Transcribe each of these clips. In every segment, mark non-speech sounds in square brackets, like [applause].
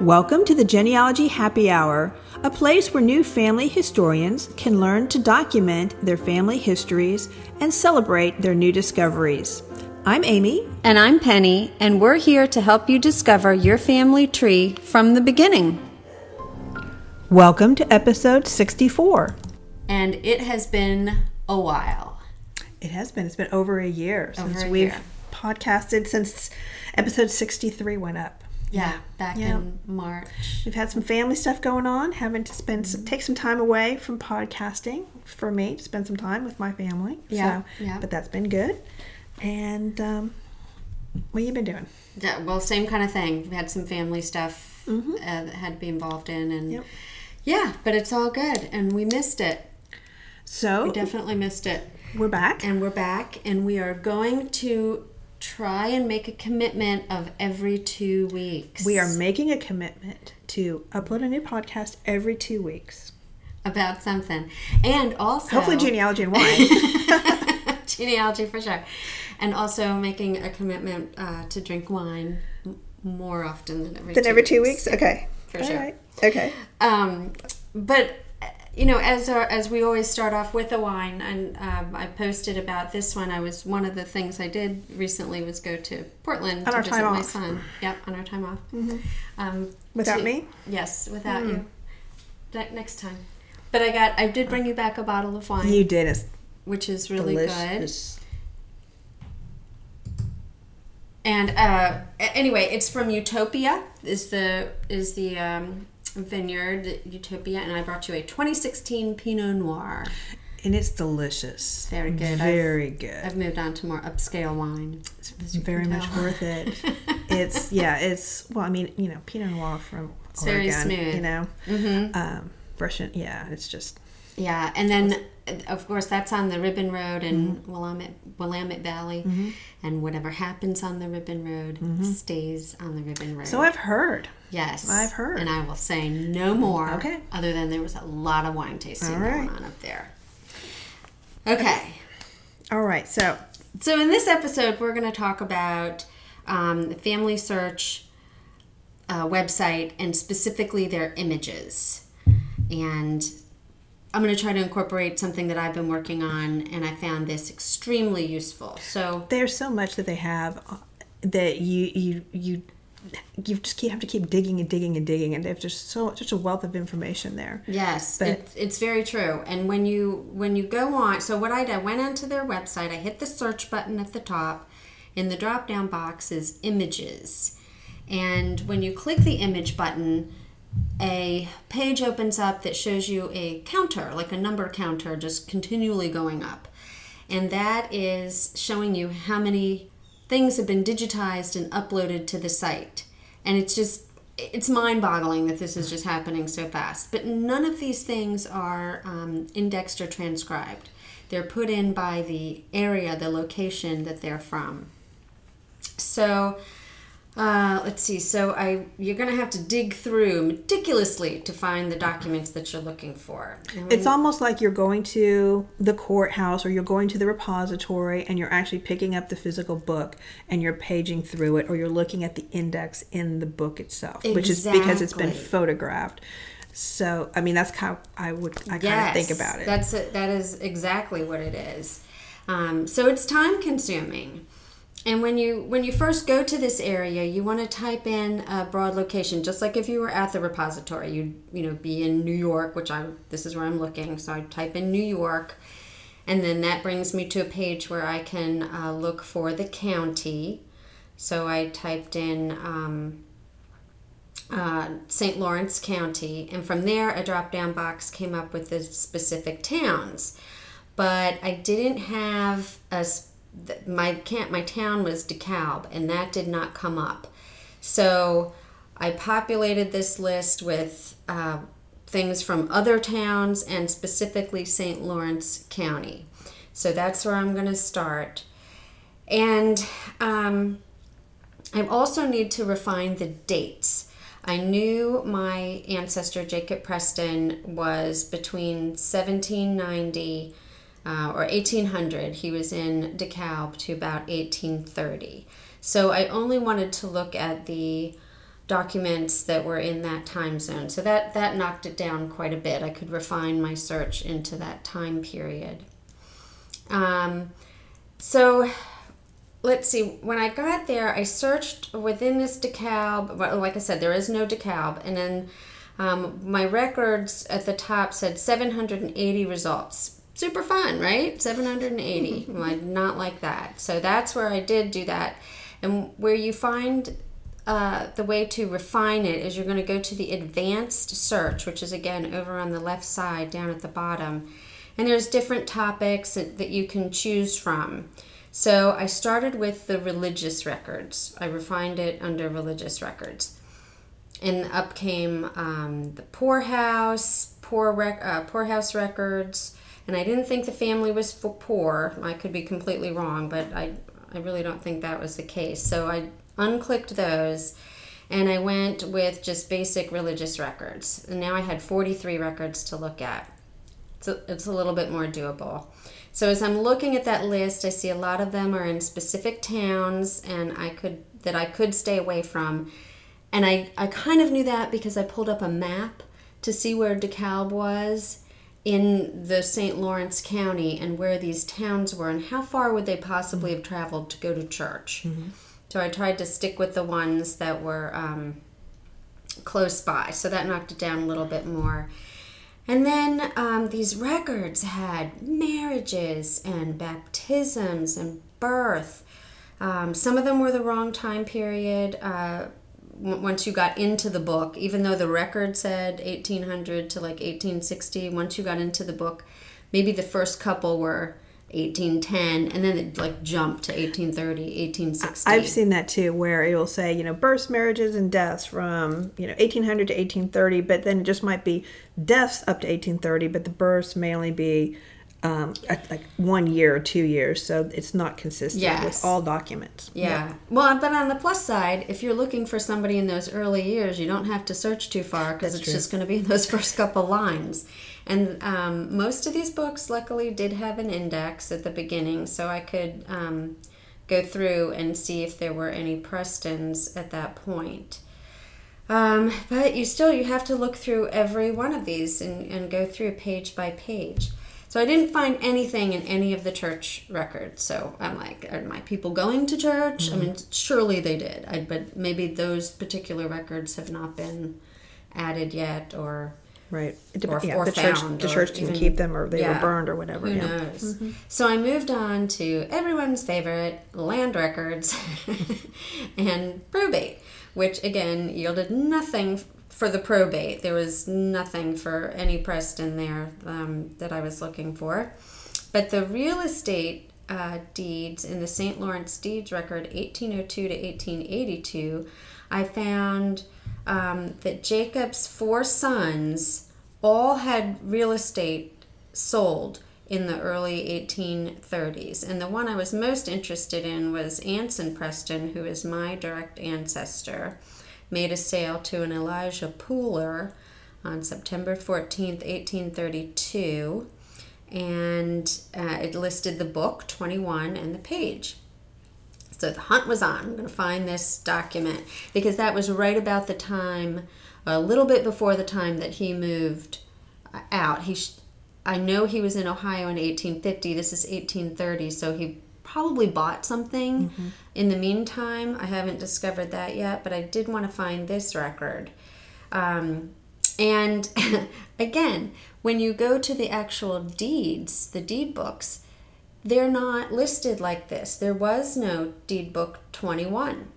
Welcome to the Genealogy Happy Hour, a place where new family historians can learn to document their family histories and celebrate their new discoveries. I'm Amy. And I'm Penny, and we're here to help you discover your family tree from the beginning. Welcome to episode 64. And it has been a while. It has been. It's been over a year Over since a we've year. podcasted since episode 63 went up. Yeah, back Yeah. in March. We've had some family stuff going on, having to spend some, take some time away from podcasting for me to spend some time with my family. Yeah, so, yeah. But that's been good. And um, what have you been doing? Yeah, well, same kind of thing. We had some family stuff uh, that had to be involved in, and Yep. yeah, but it's all good, and we missed it. So We definitely missed it. we're back. And we're back, and we are going to try and make a commitment of every two weeks. We are making a commitment to upload a new podcast every two weeks. about something, and also Hopefully, genealogy and wine. [laughs] genealogy for sure, and also making a commitment uh, to drink wine more often than every then two every two weeks. Okay. For All sure. right. Okay. Um, but you know, as our, as we always start off with a wine, and um, I posted about this one. I was one of the things I did recently was go to Portland On to our visit time my off. son. Yep, on our time off. Um, Without to- me? Yes, without you. Ne- next time. But I got I did bring you back a bottle of wine, You did. It's which is really good. And uh, anyway, it's from Utopia. Is the is the um, vineyard Utopia? And I brought you a 2016 Pinot Noir. And it's delicious. Very good. Very good. I've moved on to more upscale wine. It's very much worth it. [laughs] It's yeah. It's well. I mean, you know, Pinot Noir from It's very Oregon. smooth. You know, Mm-hmm. um, Russian. Yeah, it's just Yeah, and then uh, of course that's on the Ribbon Road in Mm-hmm. Willamette, Willamette Valley, and whatever happens on the Ribbon Road stays on the Ribbon Road. Mm-hmm. so I've heard. Yes, I've heard. and I will say no more. Okay. Other than there was a lot of wine tasting All going on up there. Okay, All right. So so in this episode we're going to talk about um, the Family Search uh, website and specifically their images, and I'm going to try to incorporate something that I've been working on, and I found this extremely useful. So, there's so much that they have uh, that you you you you just keep, have to keep digging and digging and digging, and there's just so such a wealth of information there. yes, But- it's, it's very true. And when you when you go on, so what I did, I went onto their website. I hit the search button at the top. In the drop down box is images, and when you click the image button. A page opens up that shows you a counter, like a number counter, just continually going up. and that is showing you how many things have been digitized and uploaded to the site. And it's just it's mind-boggling that this is just happening so fast. But none of these things are um, indexed or transcribed. They're put in by the area the location that they're from. So uh, let's see so i you're going to have to dig through meticulously to find the documents that you're looking for And It's almost like you're going to the courthouse or you're going to the repository and you're actually picking up the physical book and you're paging through it or you're looking at the index in the book itself, which is because it's been photographed. So, I mean, that's how I would I kind of think about it. That's it. That is exactly what it is. Um, so it's time consuming. And when you when you first go to this area, you want to type in a broad location, just like if you were at the repository. You'd you know be in New York, which I this is where I'm looking. So I type in New York, and then that brings me to a page where I can uh, look for the county. So I typed in um, uh, St. Lawrence County, and from there a drop down box came up with the specific towns. But I didn't have a s- th- my camp my town was DeKalb, and that did not come up. So I populated this list with uh, things from other towns and specifically St. Lawrence County. So that's where I'm going to start. And um, I also need to refine the dates. I knew my ancestor Jacob Preston was between 1790 uh, or 1800. He was in DeKalb to about 1830. So I only wanted to look at the documents that were in that time zone. So that that knocked it down quite a bit. I could refine my search into that time period. Um, so let's see. When I got there, I searched within this DeKalb. Like I said, there is no DeKalb, and then um, my records at the top said 780 results. Super fun, right? 780. well, I did not like that. So that's where I did do that. And where you find uh, the way to refine it is you're going to go to the advanced search, which is again over on the left side down at the bottom. And there's different topics that you can choose from. So I started with the religious records. I refined it under religious records and up came um, the poorhouse, poor rec- uh, poorhouse records, and I didn't think the family was for poor. I could be completely wrong, but I I really don't think that was the case. So I unclicked those, and I went with just basic religious records. And now I had 43 records to look at. So it's a little bit more doable. So as I'm looking at that list, I see a lot of them are in specific towns, and I could that I could stay away from and I, I kind of knew that because I pulled up a map to see where DeKalb was in the St. Lawrence County and where these towns were and how far would they possibly have traveled to go to church. Mm-hmm. So I tried to stick with the ones that were um, close by. So that knocked it down a little bit more. And then um, these records had marriages and baptisms and birth. Um, some of them were the wrong time period. Uh, once you got into the book, even though the record said 1800 to like 1860, once you got into the book, maybe the first couple were 1810 and then it like jumped to 1830 1860 i've seen that too where it will say you know births marriages and deaths from you know 1800 to 1830 but then it just might be deaths up to 1830 but the births may only be um, like one year or two years, so it's not consistent yes. with all documents. Yeah. yeah. Well, but on the plus side, if you're looking for somebody in those early years, you don't have to search too far because it's true. just going to be in those [laughs] first couple lines. And um, most of these books, luckily, did have an index at the beginning, so I could um, go through and see if there were any Prestons at that point. Um, but you still you have to look through every one of these and, and go through page by page. So I didn't find anything in any of the church records. So I'm like, are my people going to church? Mm-hmm. I mean, surely they did. I, but maybe those particular records have not been added yet, or right. It or, yeah, or the church, the church didn't even, keep them, or they yeah, were burned, or whatever. Who yeah. knows? Mm-hmm. So I moved on to everyone's favorite land records [laughs] and probate, which again yielded nothing for the probate. There was nothing for any Preston there um, that I was looking for. But the real estate uh, deeds in the St. Lawrence Deeds Record, 1802 to 1882, I found um, that Jacob's four sons all had real estate sold in the early 1830s. And the one I was most interested in was Anson Preston, who is my direct ancestor made a sale to an Elijah Pooler on September 14th, 1832, and uh, it listed the book 21 and the page. So the hunt was on. I'm going to find this document because that was right about the time, a little bit before the time that he moved uh, out. He, I know he was in Ohio in 1850. This is 1830, so he probably bought something mm-hmm. in the meantime. I haven't discovered that yet, but I did want to find this record. Um, and [laughs] again, when you go to the actual deeds, the deed books, they're not listed like this. There was no deed book 21.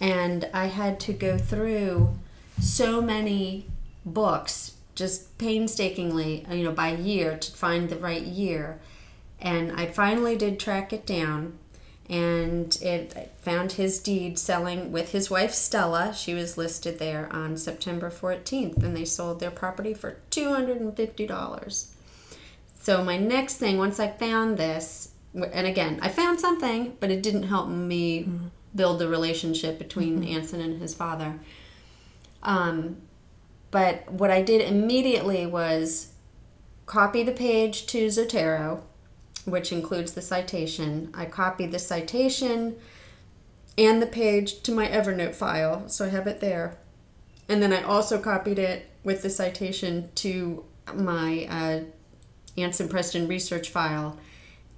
And I had to go through so many books just painstakingly, you know, by year to find the right year and I finally did track it down and it found his deed selling with his wife Stella. She was listed there on September 14th, and they sold their property for $250. So, my next thing, once I found this, and again, I found something, but it didn't help me mm-hmm. build the relationship between mm-hmm. Anson and his father. Um, but what I did immediately was copy the page to Zotero which includes the citation. I copied the citation and the page to my Evernote file, so I have it there. And then I also copied it with the citation to my uh, Anson Preston research file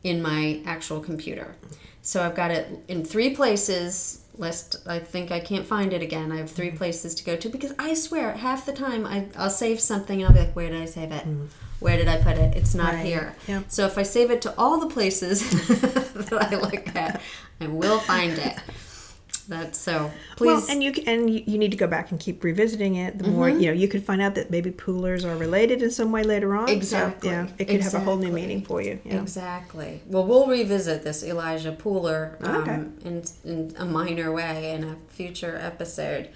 in my actual computer. So I've got it in three places. Lest I think I can't find it again. I have three mm-hmm. places to go to because I swear half the time I, I'll save something and I'll be like, where did I save it? Mm-hmm. Where did I put it? It's not Right. here. Yeah. So if I save it to all the places [laughs] that I look at, I will find it. That's so. Please. Well, and you and you, need to go back and keep revisiting it. The more Mm-hmm. you know, you could find out that maybe poolers are related in some way later on. So, Exactly. yeah, it could have a whole new meaning for you. Yeah. Exactly. Well, we'll revisit this Elijah Pooler um, Okay. in, in a minor way in a future episode.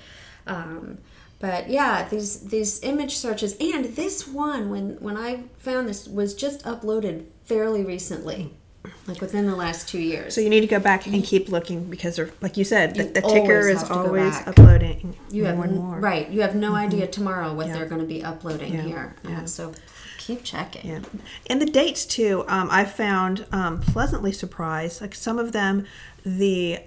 Um, but yeah, these these image searches and this one when when I found this was just uploaded fairly recently, like within the last two years. So you need to go back and keep looking because, they're, like you said, the, You the ticker is have to go always uploading you more have and more. right. You have no idea tomorrow what Yeah. they're going to be uploading Yeah. here. Yeah. Um, so keep checking. Yeah, and the dates too. Um, I found um, pleasantly surprised. Like some of them, the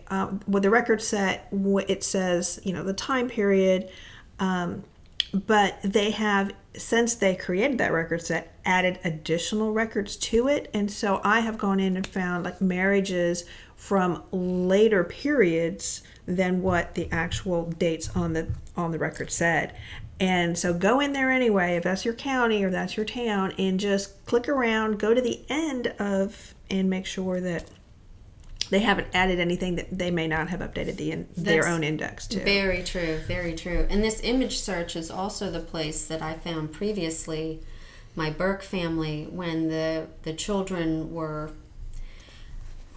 with the record set, it says you know the time period, um, but they have since they created that record set added additional records to it, and so I have gone in and found like marriages from later periods than what the actual dates on the on the record said. And so go in there anyway, if that's your county or that's your town, and just click around, go to the end of, and make sure that they haven't added anything that they may not have updated the in, their own index to. Very true, very true. And this image search is also the place that I found previously my Burke family when the the children were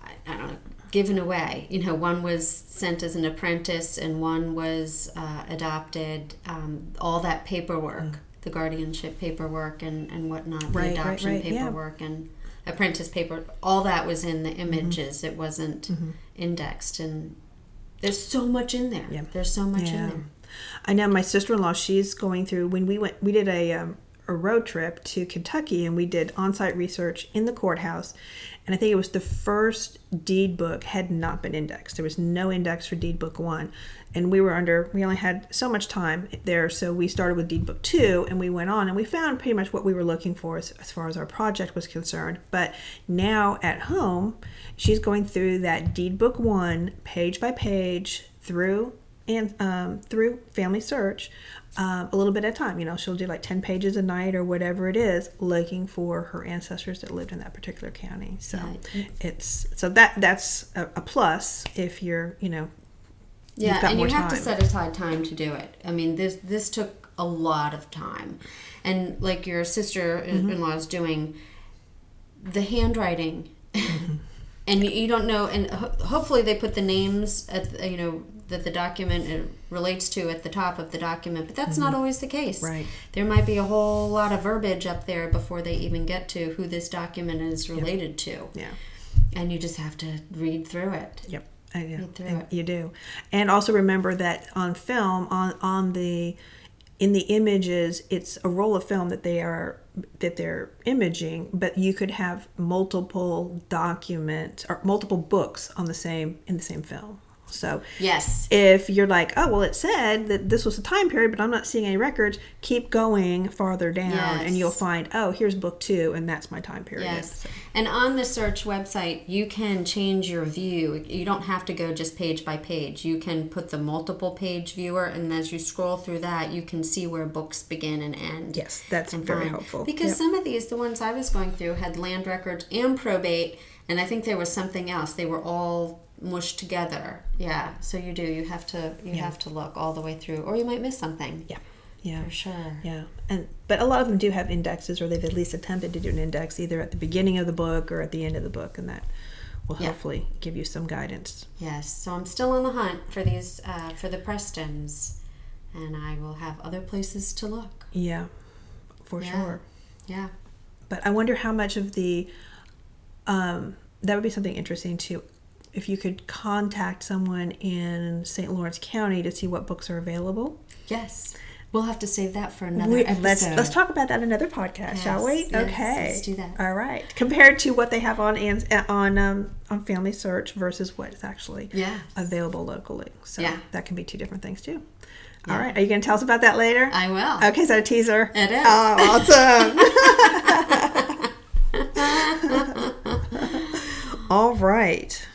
I, I don't know given away. You know, one was sent as an apprentice and one was uh, adopted. Um, all that paperwork, the guardianship paperwork and and whatnot, Mm. Right, right, the adoption right, yeah. paperwork and apprentice paper, all that was in the Mm-hmm. images. It wasn't indexed and there's so much in there. Yeah. There's so much Yeah. in there. I know my sister in law. She's going through when we went. We did a um, a road trip to Kentucky, and we did on site research in the courthouse. And I think it was the first deed book had not been indexed. There was no index for deed book one, and we were under. We only had so much time there, so we started with deed book two, and we went on, and we found pretty much what we were looking for as, as far as our project was concerned. But now at home, she's going through that deed book one page by page through and um, through family search um, a little bit at a time you know she'll do like 10 pages a night or whatever it is looking for her ancestors that lived in that particular county so Right. it's so that that's a, a plus if you're you know Yeah, and you have to set aside time to do it. I mean, this this took a lot of time, and like your sister Mm-hmm. in law is doing, the handwriting, Mm-hmm. [laughs] and you, you don't know. And ho- hopefully, they put the names at the- you know that the document uh, relates to at the top of the document, but that's not always the case. Mm-hmm. Right. There might be a whole lot of verbiage up there before they even get to who this document is related to, yeah and you just have to read through it. Yep. I, yeah, Read through and it. you do, and also remember that on film, on on the in the images, it's a roll of film that they are that they're imaging, but you could have multiple documents or multiple books on the same in the same film. So Yes. if you're like, oh well, it said that this was a time period, but I'm not seeing any records, keep going farther down, and you'll find, oh, here's book two, and that's my time period. Yes. So- And on the search website, you can change your view. You don't have to go just page by page. You can put the multiple page viewer, and as you scroll through that, you can see where books begin and end. Yes, that's very find- helpful. Because Yep. some of these, the ones I was going through, had land records and probate, and I think there was something else. They were all mushed together. Yeah. So you do. You have to. You have to look all the way through, or you might miss something. Yeah. Yeah. For sure. Yeah, and but a lot of them do have indexes, or they've at least attempted to do an index either at the beginning of the book or at the end of the book, and that will Yeah. hopefully give you some guidance. Yes, so I'm still on the hunt for these uh, for the Prestons, and I will have other places to look. Yeah, for Yeah. sure. Yeah, But I wonder how much of the um, that would be something interesting too. If you could contact someone in St. Lawrence County to see what books are available, yes, We'll have to save that for another We, episode. let's let's talk about that in another podcast, shall we? Yes, yes, okay, let's do that. All right. Compared to what they have on uh, on um, on Family Search versus what is actually Yeah. available locally. So Yeah. that can be two different things too. All right. Are you going to tell us about that later? I will. Okay, is that a teaser? It is. Oh, awesome. [laughs] [laughs] All right.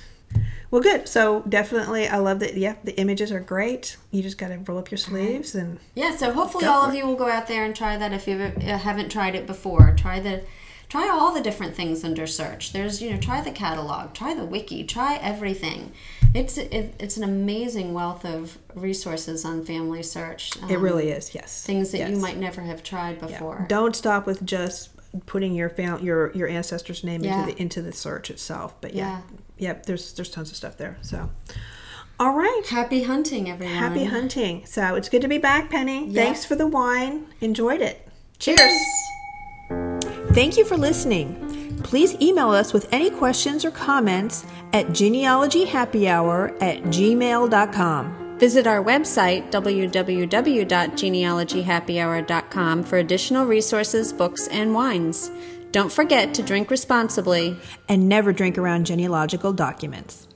Well, good. So definitely, I love that. Yeah, the images are great. You just got to roll up your sleeves and Yeah, so hopefully all of it. you will go out there and try that if you haven't tried it before. Try the try all the different things under search. There's, you know, try the catalog, try the wiki, try everything. It's it, it's an amazing wealth of resources on Family Search. it um, really is. Yes, things that you might never have tried Yeah. before. Don't stop with just putting your fam- your your ancestor's name Yeah. into the into the search itself. But yeah, Yeah. Yep. There's there's tons of stuff there. So, all right. Happy hunting, everyone. Happy hunting. So it's good to be back, Penny. Yeah. Thanks for the wine. Enjoyed it. Cheers. Thank you for listening. Please email us with any questions or comments at genealogyhappyhour at gmail.com. Visit our website, www.genealogyhappyhour.com, for additional resources, books, and wines. Don't forget to drink responsibly. And never drink around genealogical documents.